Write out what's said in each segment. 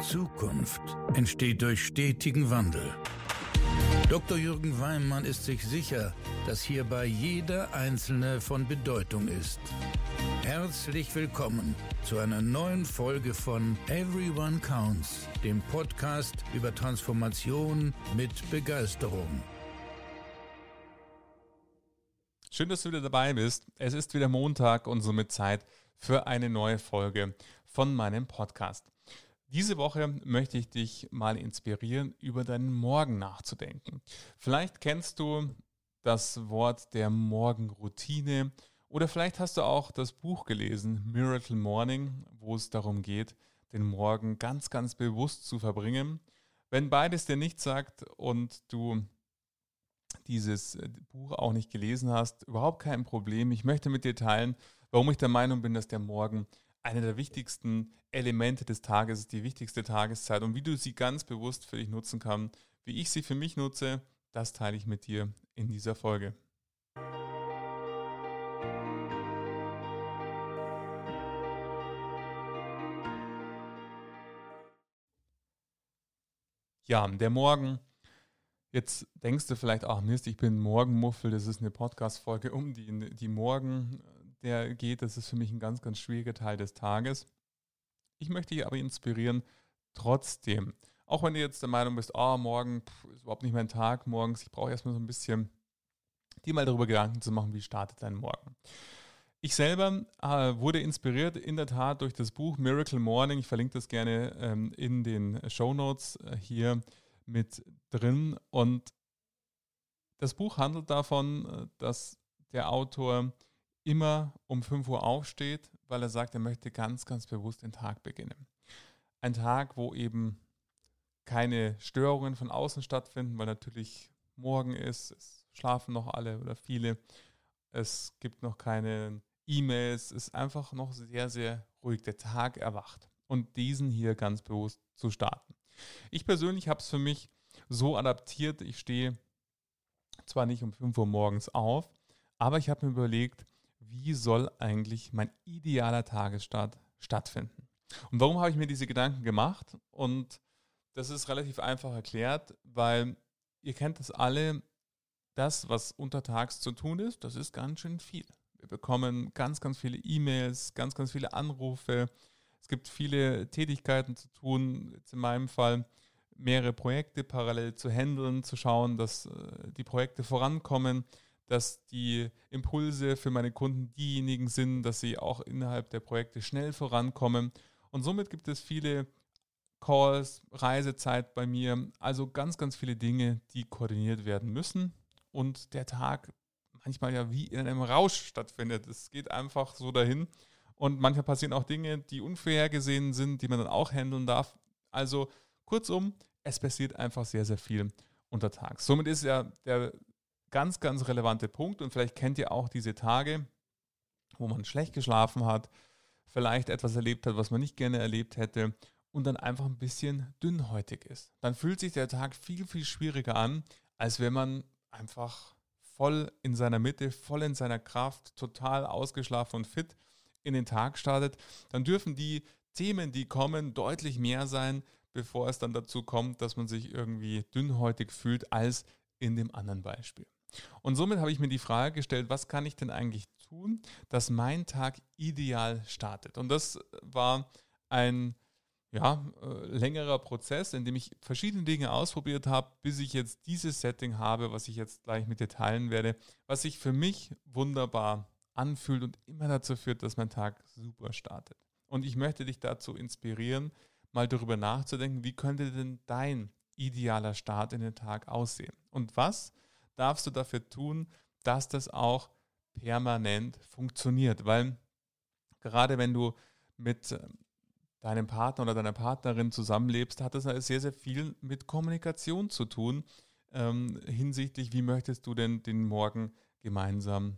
Zukunft entsteht durch stetigen Wandel. Dr. Jürgen Weimann ist sich sicher, dass hierbei jeder Einzelne von Bedeutung ist. Herzlich willkommen zu einer neuen Folge von Everyone Counts, dem Podcast über Transformation mit Begeisterung. Schön, dass du wieder dabei bist. Es ist wieder Montag und somit Zeit für eine neue Folge von meinem Podcast. Diese Woche möchte ich dich mal inspirieren, über deinen Morgen nachzudenken. Vielleicht kennst du das Wort der Morgenroutine oder vielleicht hast du auch das Buch gelesen, Miracle Morning, wo es darum geht, den Morgen ganz, ganz bewusst zu verbringen. Wenn beides dir nichts sagt und du dieses Buch auch nicht gelesen hast, überhaupt kein Problem. Ich möchte mit dir teilen, warum ich der Meinung bin, dass der Morgen eine der wichtigsten Elemente des Tages ist, die wichtigste Tageszeit und wie du sie ganz bewusst für dich nutzen kannst, wie ich sie für mich nutze, das teile ich mit dir in dieser Folge. Ja, der Morgen. Jetzt denkst du vielleicht, ach Mist, ich bin Morgenmuffel, das ist eine Podcast-Folge um die, die Morgen der geht, das ist für mich ein ganz, ganz schwieriger Teil des Tages. Ich möchte dich aber inspirieren, trotzdem, auch wenn du jetzt der Meinung bist, oh, morgen pff, ist überhaupt nicht mein Tag morgens, ich brauche erstmal so ein bisschen, dir mal darüber Gedanken zu machen, wie startet dein Morgen. Ich selber äh, wurde inspiriert in der Tat durch das Buch Miracle Morning. Ich verlinke das gerne ähm, in den Show Notes äh, hier mit drin. Und das Buch handelt davon, äh, dass der Autor immer um 5 Uhr aufsteht, weil er sagt, er möchte ganz, ganz bewusst den Tag beginnen. Ein Tag, wo eben keine Störungen von außen stattfinden, weil natürlich morgen ist, es schlafen noch alle oder viele, es gibt noch keine E-Mails, es ist einfach noch sehr, sehr ruhig. Der Tag erwacht und diesen hier ganz bewusst zu starten. Ich persönlich habe es für mich so adaptiert, ich stehe zwar nicht um 5 Uhr morgens auf, aber ich habe mir überlegt, wie soll eigentlich mein idealer Tagesstart stattfinden? Und warum habe ich mir diese Gedanken gemacht? Und das ist relativ einfach erklärt, weil ihr kennt das alle, das, was untertags zu tun ist, das ist ganz schön viel. Wir bekommen ganz, ganz viele E-Mails, ganz, ganz viele Anrufe. Es gibt viele Tätigkeiten zu tun. Jetzt in meinem Fall mehrere Projekte parallel zu handeln, zu schauen, dass äh, die Projekte vorankommen dass die Impulse für meine Kunden diejenigen sind, dass sie auch innerhalb der Projekte schnell vorankommen. Und somit gibt es viele Calls, Reisezeit bei mir, also ganz, ganz viele Dinge, die koordiniert werden müssen. Und der Tag manchmal ja wie in einem Rausch stattfindet. Es geht einfach so dahin. Und manchmal passieren auch Dinge, die unvorhergesehen sind, die man dann auch handeln darf. Also kurzum, es passiert einfach sehr, sehr viel untertags. Somit ist ja der ganz, ganz relevante Punkt und vielleicht kennt ihr auch diese Tage, wo man schlecht geschlafen hat, vielleicht etwas erlebt hat, was man nicht gerne erlebt hätte und dann einfach ein bisschen dünnhäutig ist. Dann fühlt sich der Tag viel, viel schwieriger an, als wenn man einfach voll in seiner Mitte, voll in seiner Kraft, total ausgeschlafen und fit in den Tag startet. Dann dürfen die Themen, die kommen, deutlich mehr sein, bevor es dann dazu kommt, dass man sich irgendwie dünnhäutig fühlt, als in dem anderen Beispiel. Und somit habe ich mir die Frage gestellt, was kann ich denn eigentlich tun, dass mein Tag ideal startet? Und das war ein ja, äh, längerer Prozess, in dem ich verschiedene Dinge ausprobiert habe, bis ich jetzt dieses Setting habe, was ich jetzt gleich mit dir teilen werde, was sich für mich wunderbar anfühlt und immer dazu führt, dass mein Tag super startet. Und ich möchte dich dazu inspirieren, mal darüber nachzudenken, wie könnte denn dein idealer Start in den Tag aussehen? Und was darfst du dafür tun, dass das auch permanent funktioniert. Weil gerade wenn du mit äh, deinem Partner oder deiner Partnerin zusammenlebst, hat das sehr, sehr viel mit Kommunikation zu tun ähm, hinsichtlich, wie möchtest du denn den Morgen gemeinsam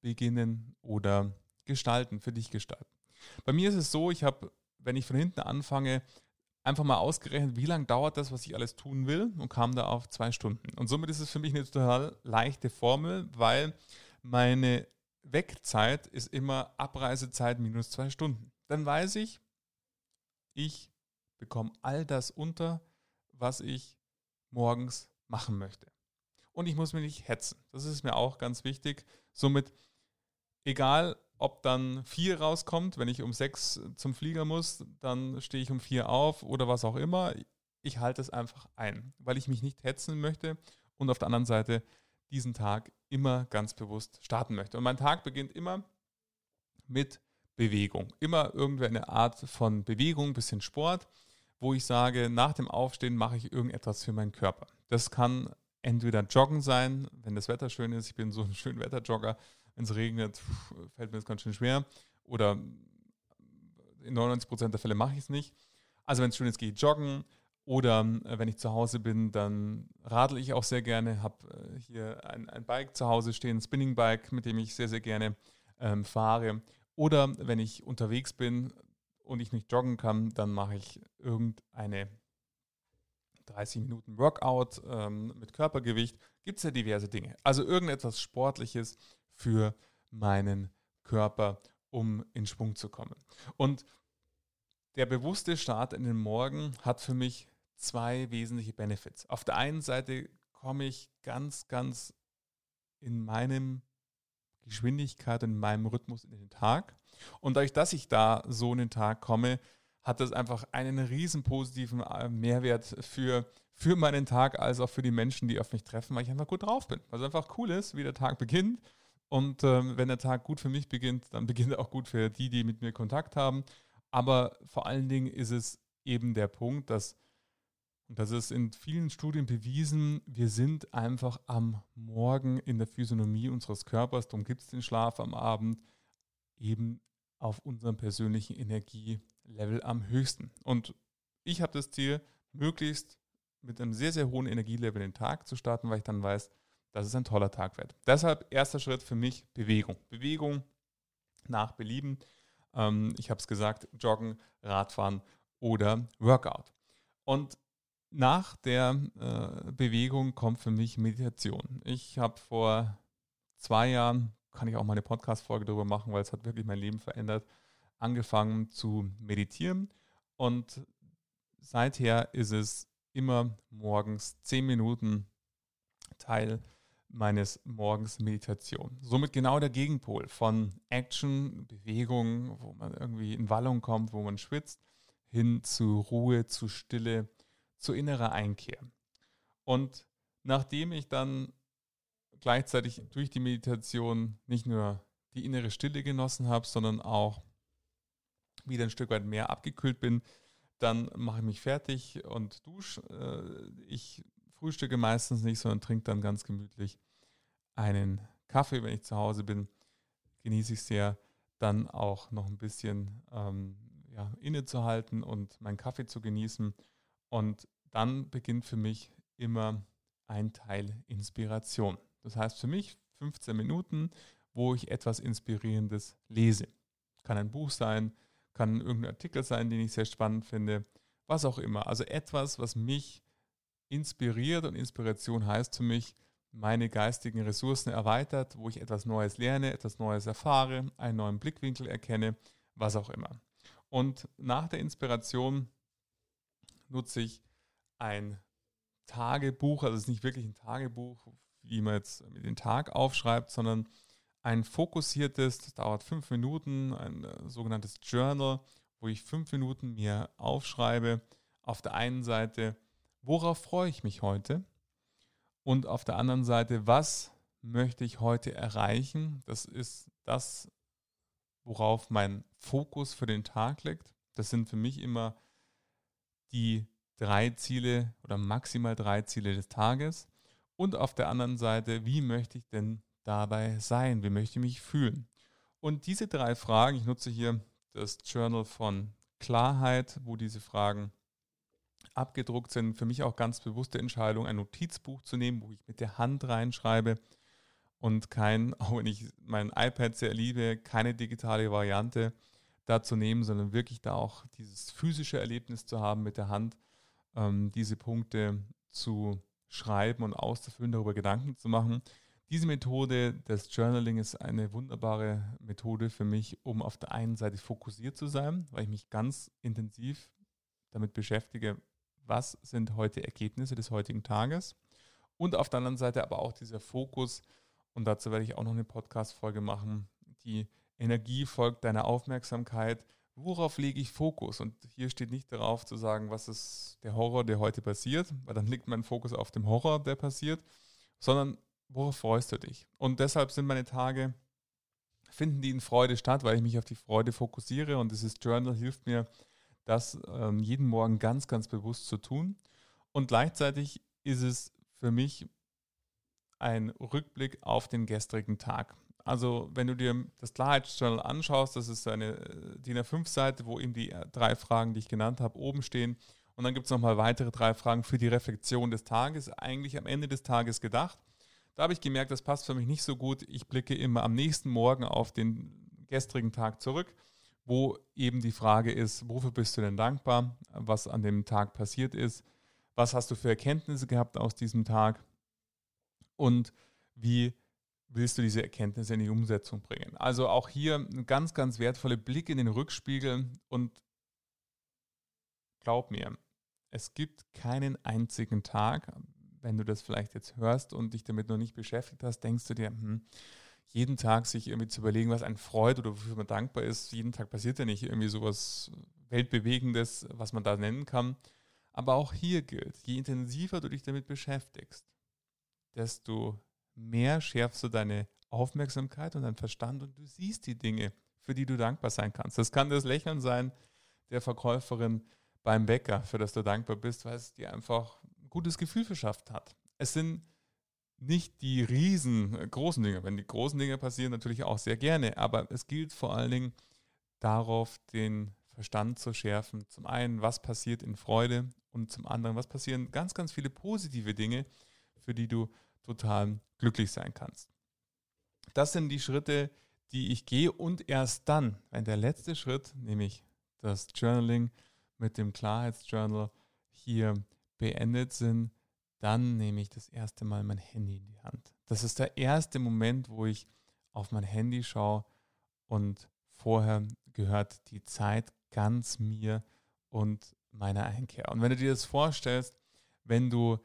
beginnen oder gestalten, für dich gestalten. Bei mir ist es so, ich habe, wenn ich von hinten anfange, einfach mal ausgerechnet, wie lange dauert das, was ich alles tun will und kam da auf zwei Stunden. Und somit ist es für mich eine total leichte Formel, weil meine Wegzeit ist immer Abreisezeit minus zwei Stunden. Dann weiß ich, ich bekomme all das unter, was ich morgens machen möchte. Und ich muss mich nicht hetzen. Das ist mir auch ganz wichtig. Somit, egal ob dann vier rauskommt, wenn ich um sechs zum Flieger muss, dann stehe ich um vier auf oder was auch immer. Ich halte es einfach ein, weil ich mich nicht hetzen möchte und auf der anderen Seite diesen Tag immer ganz bewusst starten möchte. Und mein Tag beginnt immer mit Bewegung. Immer irgendeine Art von Bewegung, bisschen Sport, wo ich sage, nach dem Aufstehen mache ich irgendetwas für meinen Körper. Das kann entweder Joggen sein, wenn das Wetter schön ist. Ich bin so ein schöner Wetterjogger. Wenn es regnet, fällt mir das ganz schön schwer. Oder in 99% der Fälle mache ich es nicht. Also wenn es schön ist, gehe ich joggen. Oder äh, wenn ich zu Hause bin, dann radel ich auch sehr gerne. Habe äh, hier ein, ein, Bike zu Hause stehen, ein Spinning Bike, mit dem ich sehr, sehr gerne ähm, fahre. Oder wenn ich unterwegs bin und ich nicht joggen kann, dann mache ich irgendeine 30 Minuten Workout ähm, mit Körpergewicht. Gibt es ja diverse Dinge. Also irgendetwas Sportliches für meinen Körper, um in Schwung zu kommen. Und der bewusste Start in den Morgen hat für mich zwei wesentliche Benefits. Auf der einen Seite komme ich ganz, ganz in meinem Geschwindigkeit, in meinem Rhythmus in den Tag. Und dadurch, dass ich da so in den Tag komme, hat das einfach einen riesen positiven äh, Mehrwert für, für meinen Tag, als auch für die Menschen, die auf mich treffen, weil ich einfach gut drauf bin. Es einfach cool ist, wie der Tag beginnt. Und ähm, wenn der Tag gut für mich beginnt, dann beginnt er auch gut für die, die mit mir Kontakt haben. Aber vor allen Dingen ist es eben der Punkt, dass und das ist in vielen Studien bewiesen, wir sind einfach am Morgen in der Physiognomie unseres Körpers, darum gibt es den Schlaf am Abend, eben auf unserem persönlichen Energielevel am höchsten. Und ich habe das Ziel, möglichst mit einem sehr, sehr hohen Energielevel den Tag zu starten, weil ich dann weiß, dass es ein toller Tag wird. Deshalb erster Schritt für mich Bewegung. Bewegung nach Belieben. Ähm, ich habe es gesagt, Joggen, Radfahren oder Workout. Und nach der äh, Bewegung kommt für mich Meditation. Ich habe vor zwei Jahren, kann ich auch mal eine Podcast-Folge darüber machen, weil es hat wirklich mein Leben verändert, angefangen zu meditieren. Und seither ist es immer morgens zehn Minuten Teil meines Morgens Meditation. Somit genau der Gegenpol von Action, Bewegung, wo man irgendwie in Wallung kommt, wo man schwitzt, hin zu Ruhe, zu Stille, zu innerer Einkehr. Und nachdem ich dann gleichzeitig durch die Meditation nicht nur die innere Stille genossen habe, sondern auch wieder ein Stück weit mehr abgekühlt bin, dann mache ich mich fertig und dusche. Äh, ich frühstücke meistens nicht, sondern trinke dann ganz gemütlich einen Kaffee, wenn ich zu Hause bin. Genieße ich sehr, dann auch noch ein bisschen ähm, ja, innezuhalten und meinen Kaffee zu genießen und dann beginnt für mich immer ein Teil Inspiration. Das heißt für mich 15 Minuten, wo ich etwas Inspirierendes lese. Kann ein Buch sein, kann irgendein Artikel sein, den ich sehr spannend finde, was auch immer. Also etwas, was mich inspiriert und Inspiration heißt für mich, meine geistigen Ressourcen erweitert, wo ich etwas Neues lerne, etwas Neues erfahre, einen neuen Blickwinkel erkenne, was auch immer. Und nach der Inspiration nutze ich ein Tagebuch, also es ist nicht wirklich ein Tagebuch, wie man jetzt den Tag aufschreibt, sondern ein fokussiertes, das dauert fünf Minuten, ein äh, sogenanntes Journal, wo ich fünf Minuten mir aufschreibe, auf der einen Seite, worauf freue ich mich heute und auf der anderen Seite, was möchte ich heute erreichen. Das ist das, worauf mein Fokus für den Tag liegt. Das sind für mich immer die drei Ziele oder maximal drei Ziele des Tages. Und auf der anderen Seite, wie möchte ich denn dabei sein? Wie möchte ich mich fühlen? Und diese drei Fragen, ich nutze hier das Journal von Klarheit, wo diese Fragen abgedruckt sind. Für mich auch ganz bewusste Entscheidung, ein Notizbuch zu nehmen, wo ich mit der Hand reinschreibe und kein, auch wenn ich mein iPad sehr liebe, keine digitale Variante da zu nehmen, sondern wirklich da auch dieses physische Erlebnis zu haben mit der Hand, ähm, diese Punkte zu schreiben und auszufüllen, darüber Gedanken zu machen. Diese Methode des Journaling ist eine wunderbare Methode für mich, um auf der einen Seite fokussiert zu sein, weil ich mich ganz intensiv damit beschäftige, was sind heute Ergebnisse des heutigen Tages und auf der anderen Seite aber auch dieser Fokus, und dazu werde ich auch noch eine Podcast-Folge machen, die Energie folgt deiner Aufmerksamkeit. Worauf lege ich Fokus? Und hier steht nicht darauf zu sagen, was ist der Horror, der heute passiert, weil dann liegt mein Fokus auf dem Horror, der passiert, sondern worauf freust du dich? Und deshalb sind meine Tage, finden die in Freude statt, weil ich mich auf die Freude fokussiere und dieses Journal hilft mir, das ähm, jeden Morgen ganz, ganz bewusst zu tun. Und gleichzeitig ist es für mich ein Rückblick auf den gestrigen Tag. Also wenn du dir das Klarheitsjournal anschaust, das ist eine äh, DIN A5-Seite, wo eben die äh, drei Fragen, die ich genannt habe, oben stehen. Und dann gibt es nochmal weitere drei Fragen für die Reflexion des Tages, eigentlich am Ende des Tages gedacht. Da habe ich gemerkt, das passt für mich nicht so gut. Ich blicke immer am nächsten Morgen auf den gestrigen Tag zurück, wo eben die Frage ist, wofür bist du denn dankbar, was an dem Tag passiert ist, was hast du für Erkenntnisse gehabt aus diesem Tag und wie willst du diese Erkenntnisse in die Umsetzung bringen. Also auch hier ein ganz, ganz wertvoller Blick in den Rückspiegel und glaub mir, es gibt keinen einzigen Tag, wenn du das vielleicht jetzt hörst und dich damit noch nicht beschäftigt hast, denkst du dir, hm, jeden Tag sich irgendwie zu überlegen, was ein Freud oder wofür man dankbar ist. Jeden Tag passiert ja nicht irgendwie sowas Weltbewegendes, was man da nennen kann. Aber auch hier gilt, je intensiver du dich damit beschäftigst, desto mehr schärfst du deine Aufmerksamkeit und deinen Verstand und du siehst die Dinge, für die du dankbar sein kannst. Das kann das Lächeln sein der Verkäuferin beim Bäcker, für das du dankbar bist, weil es dir einfach ein gutes Gefühl verschafft hat. Es sind nicht die riesengroßen Dinge. Wenn die großen Dinge passieren, natürlich auch sehr gerne, aber es gilt vor allen Dingen darauf, den Verstand zu schärfen. Zum einen, was passiert in Freude und zum anderen, was passieren ganz, ganz viele positive Dinge, für die du total glücklich sein kannst. Das sind die Schritte, die ich gehe und erst dann, wenn der letzte Schritt, nämlich das Journaling mit dem Klarheitsjournal hier beendet sind, dann nehme ich das erste Mal mein Handy in die Hand. Das ist der erste Moment, wo ich auf mein Handy schaue und vorher gehört die Zeit ganz mir und meiner Einkehr. Und wenn du dir das vorstellst, wenn du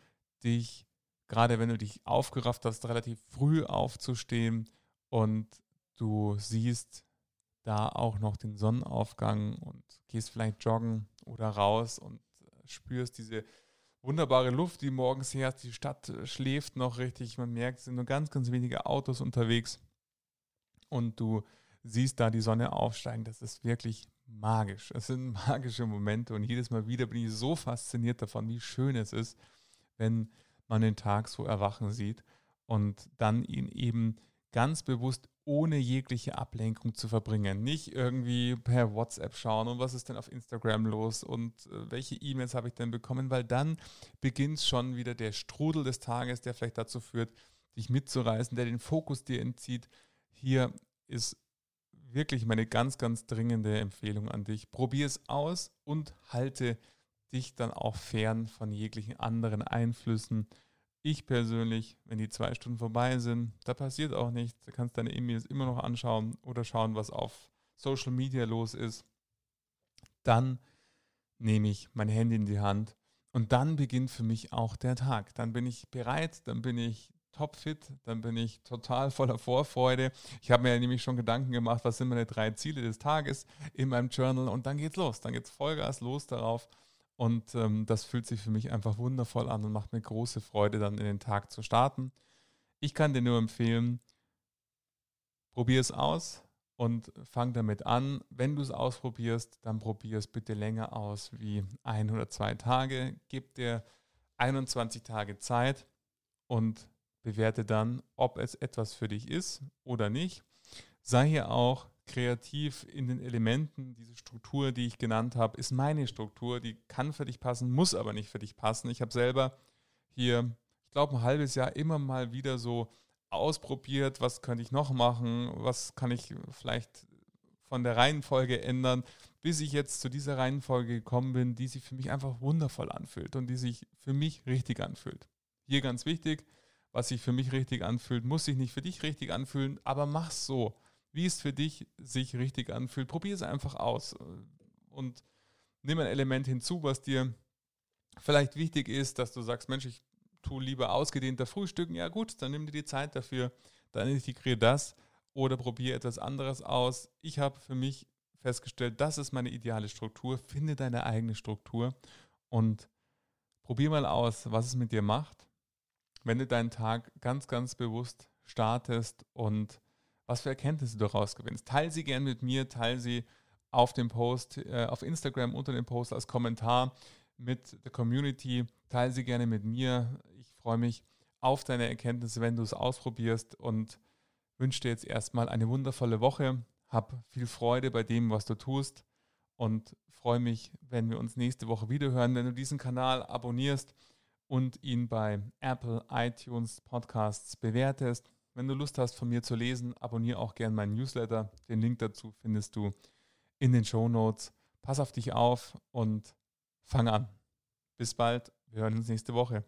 dich, gerade wenn du dich aufgerafft hast, relativ früh aufzustehen und du siehst da auch noch den Sonnenaufgang und gehst vielleicht joggen oder raus und spürst diese wunderbare Luft, die morgens herrscht. Die Stadt schläft noch richtig. Man merkt, es sind nur ganz, ganz wenige Autos unterwegs. Und du siehst da die Sonne aufsteigen. Das ist wirklich magisch. Es sind magische Momente. Und jedes Mal wieder bin ich so fasziniert davon, wie schön es ist, wenn man den Tag so erwachen sieht und dann ihn eben ganz bewusst ohne jegliche Ablenkung zu verbringen. Nicht irgendwie per WhatsApp schauen und was ist denn auf Instagram los und äh, welche E-Mails habe ich denn bekommen, weil dann beginnt schon wieder der Strudel des Tages, der vielleicht dazu führt, dich mitzureißen, der den Fokus dir entzieht. Hier ist wirklich meine ganz, ganz dringende Empfehlung an dich. Probier es aus und halte dich dann auch fern von jeglichen anderen Einflüssen ich persönlich, wenn die zwei Stunden vorbei sind, da passiert auch nichts. Du kannst deine E-Mails immer noch anschauen oder schauen, was auf Social Media los ist. Dann nehme ich mein Handy in die Hand und dann beginnt für mich auch der Tag. Dann bin ich bereit, dann bin ich topfit, dann bin ich total voller Vorfreude. Ich habe mir nämlich schon Gedanken gemacht, was sind meine drei Ziele des Tages in meinem Journal und dann geht's los. Dann geht's Vollgas los darauf und ähm, das fühlt sich für mich einfach wundervoll an und macht mir große Freude, dann in den Tag zu starten. Ich kann dir nur empfehlen, probier es aus und fang damit an. Wenn du es ausprobierst, dann probier es bitte länger aus wie ein oder zwei Tage. Gib dir 21 Tage Zeit und bewerte dann, ob es etwas für dich ist oder nicht. Sei hier auch kreativ in den Elementen. Diese Struktur, die ich genannt habe, ist meine Struktur. Die kann für dich passen, muss aber nicht für dich passen. Ich habe selber hier, ich glaube, ein halbes Jahr immer mal wieder so ausprobiert, was könnte ich noch machen, was kann ich vielleicht von der Reihenfolge ändern, bis ich jetzt zu dieser Reihenfolge gekommen bin, die sich für mich einfach wundervoll anfühlt und die sich für mich richtig anfühlt. Hier ganz wichtig, was sich für mich richtig anfühlt, muss sich nicht für dich richtig anfühlen, aber mach's so wie es für dich sich richtig anfühlt. Probier es einfach aus. Und nimm ein Element hinzu, was dir vielleicht wichtig ist, dass du sagst, Mensch, ich tue lieber ausgedehnter Frühstücken. Ja gut, dann nimm dir die Zeit dafür, dann integriere das oder probiere etwas anderes aus. Ich habe für mich festgestellt, das ist meine ideale Struktur. Finde deine eigene Struktur und probier mal aus, was es mit dir macht, wenn du deinen Tag ganz, ganz bewusst startest und was für Erkenntnisse du daraus gewinnst. Teil sie gern mit mir, teil sie auf dem Post, äh, auf Instagram unter dem Post als Kommentar mit der Community. Teile sie gerne mit mir. Ich freue mich auf deine Erkenntnisse, wenn du es ausprobierst und wünsche dir jetzt erstmal eine wundervolle Woche. Hab viel Freude bei dem, was du tust und freue mich, wenn wir uns nächste Woche wieder hören. Wenn du diesen Kanal abonnierst und ihn bei Apple, iTunes, Podcasts bewertest. Wenn du Lust hast, von mir zu lesen, abonniere auch gerne meinen Newsletter. Den Link dazu findest du in den Show Notes. Pass auf dich auf und fang an. Bis bald. Wir hören uns nächste Woche.